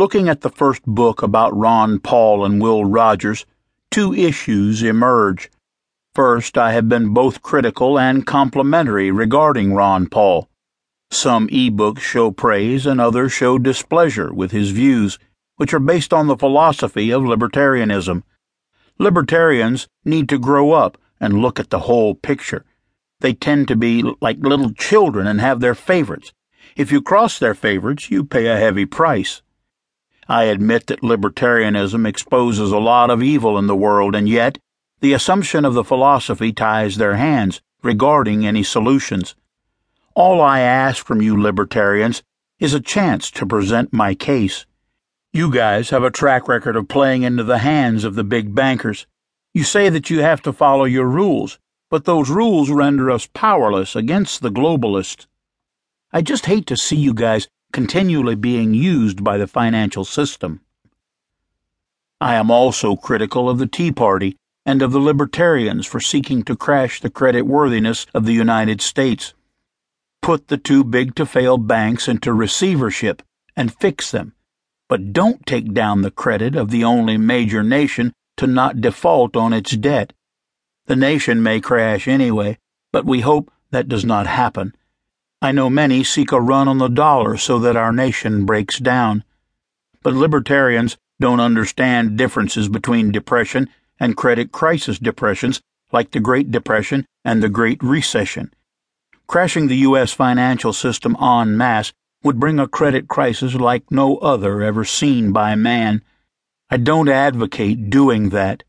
Looking at the first book about Ron Paul and Will Rogers, two issues emerge. First, I have been both critical and complimentary regarding Ron Paul. Some ebooks show praise and others show displeasure with his views, which are based on the philosophy of libertarianism. Libertarians need to grow up and look at the whole picture. They tend to be like little children and have their favorites. If you cross their favorites, you pay a heavy price. I admit that libertarianism exposes a lot of evil in the world, and yet the assumption of the philosophy ties their hands regarding any solutions. All I ask from you libertarians is a chance to present my case. You guys have a track record of playing into the hands of the big bankers. You say that you have to follow your rules, but those rules render us powerless against the globalists. I just hate to see you guys continually being used by the financial system. I am also critical of the Tea Party and of the Libertarians for seeking to crash the credit worthiness of the United States. Put the too big to fail banks into receivership and fix them, but don't take down the credit of the only major nation to not default on its debt. The nation may crash anyway, but we hope that does not happen I know many seek a run on the dollar so that our nation breaks down. But libertarians don't understand differences between depression and credit crisis depressions like the Great Depression and the Great Recession. Crashing the U.S. financial system en masse would bring a credit crisis like no other ever seen by man. I don't advocate doing that.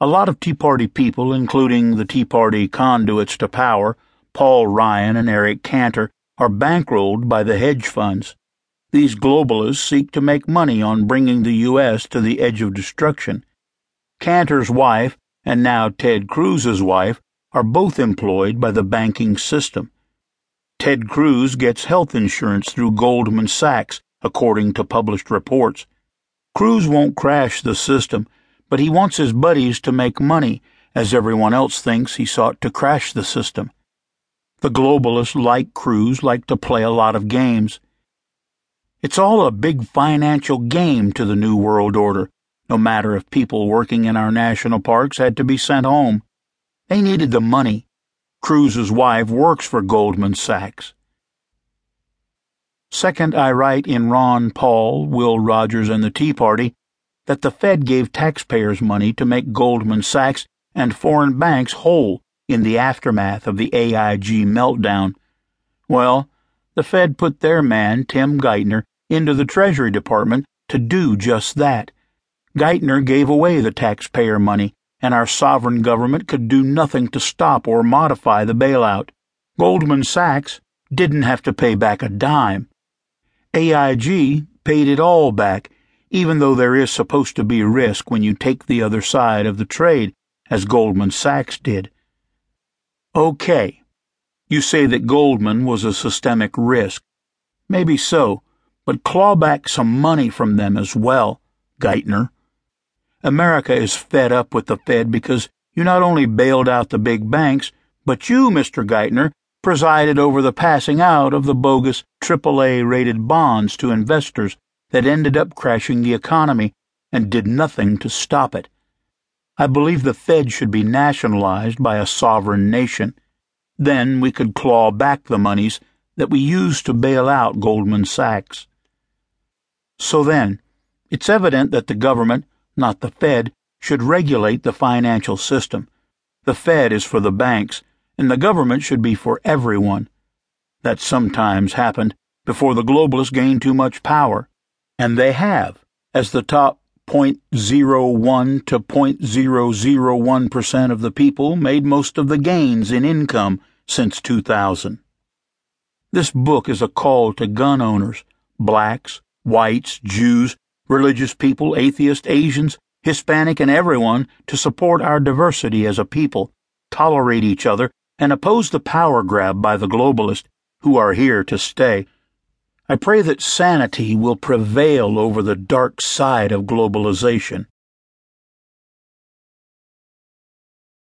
A lot of Tea Party people, including the Tea Party conduits to power, Paul Ryan and Eric Cantor, are bankrolled by the hedge funds. These globalists seek to make money on bringing the U.S. to the edge of destruction. Cantor's wife, and now Ted Cruz's wife, are both employed by the banking system. Ted Cruz gets health insurance through Goldman Sachs, according to published reports. Cruz won't crash the system, but he wants his buddies to make money, as everyone else thinks he sought to crash the system. The globalists, like Cruz, like to play a lot of games. It's all a big financial game to the New World Order, no matter if people working in our national parks had to be sent home. They needed the money. Cruz's wife works for Goldman Sachs. Second, I write in Ron Paul, Will Rogers, and the Tea Party that the Fed gave taxpayers money to make Goldman Sachs and foreign banks whole in the aftermath of the AIG meltdown. Well, the Fed put their man, Tim Geithner, into the Treasury Department to do just that. Geithner gave away the taxpayer money, and our sovereign government could do nothing to stop or modify the bailout. Goldman Sachs didn't have to pay back a dime. AIG paid it all back, even though there is supposed to be risk when you take the other side of the trade, as Goldman Sachs did. Okay. You say that Goldman was a systemic risk. Maybe so, but claw back some money from them as well, Geithner. America is fed up with the Fed because you not only bailed out the big banks, but you, Mr. Geithner, presided over the passing out of the bogus AAA rated bonds to investors that ended up crashing the economy and did nothing to stop it. I believe the Fed should be nationalized by a sovereign nation. Then we could claw back the monies that we used to bail out Goldman Sachs. So then, it's evident that the government, not the Fed, should regulate the financial system. The Fed is for the banks, and the government should be for everyone. That sometimes happened before the globalists gained too much power, and they have, as the top 0.01 to 0.001% of the people made most of the gains in income since 2000. This book is a call to gun owners, blacks, whites, Jews, religious people, atheists, Asians, Hispanic, and everyone to support our diversity as a people, tolerate each other, and oppose the power grab by the globalists who are here to stay. I pray that sanity will prevail over the dark side of globalization.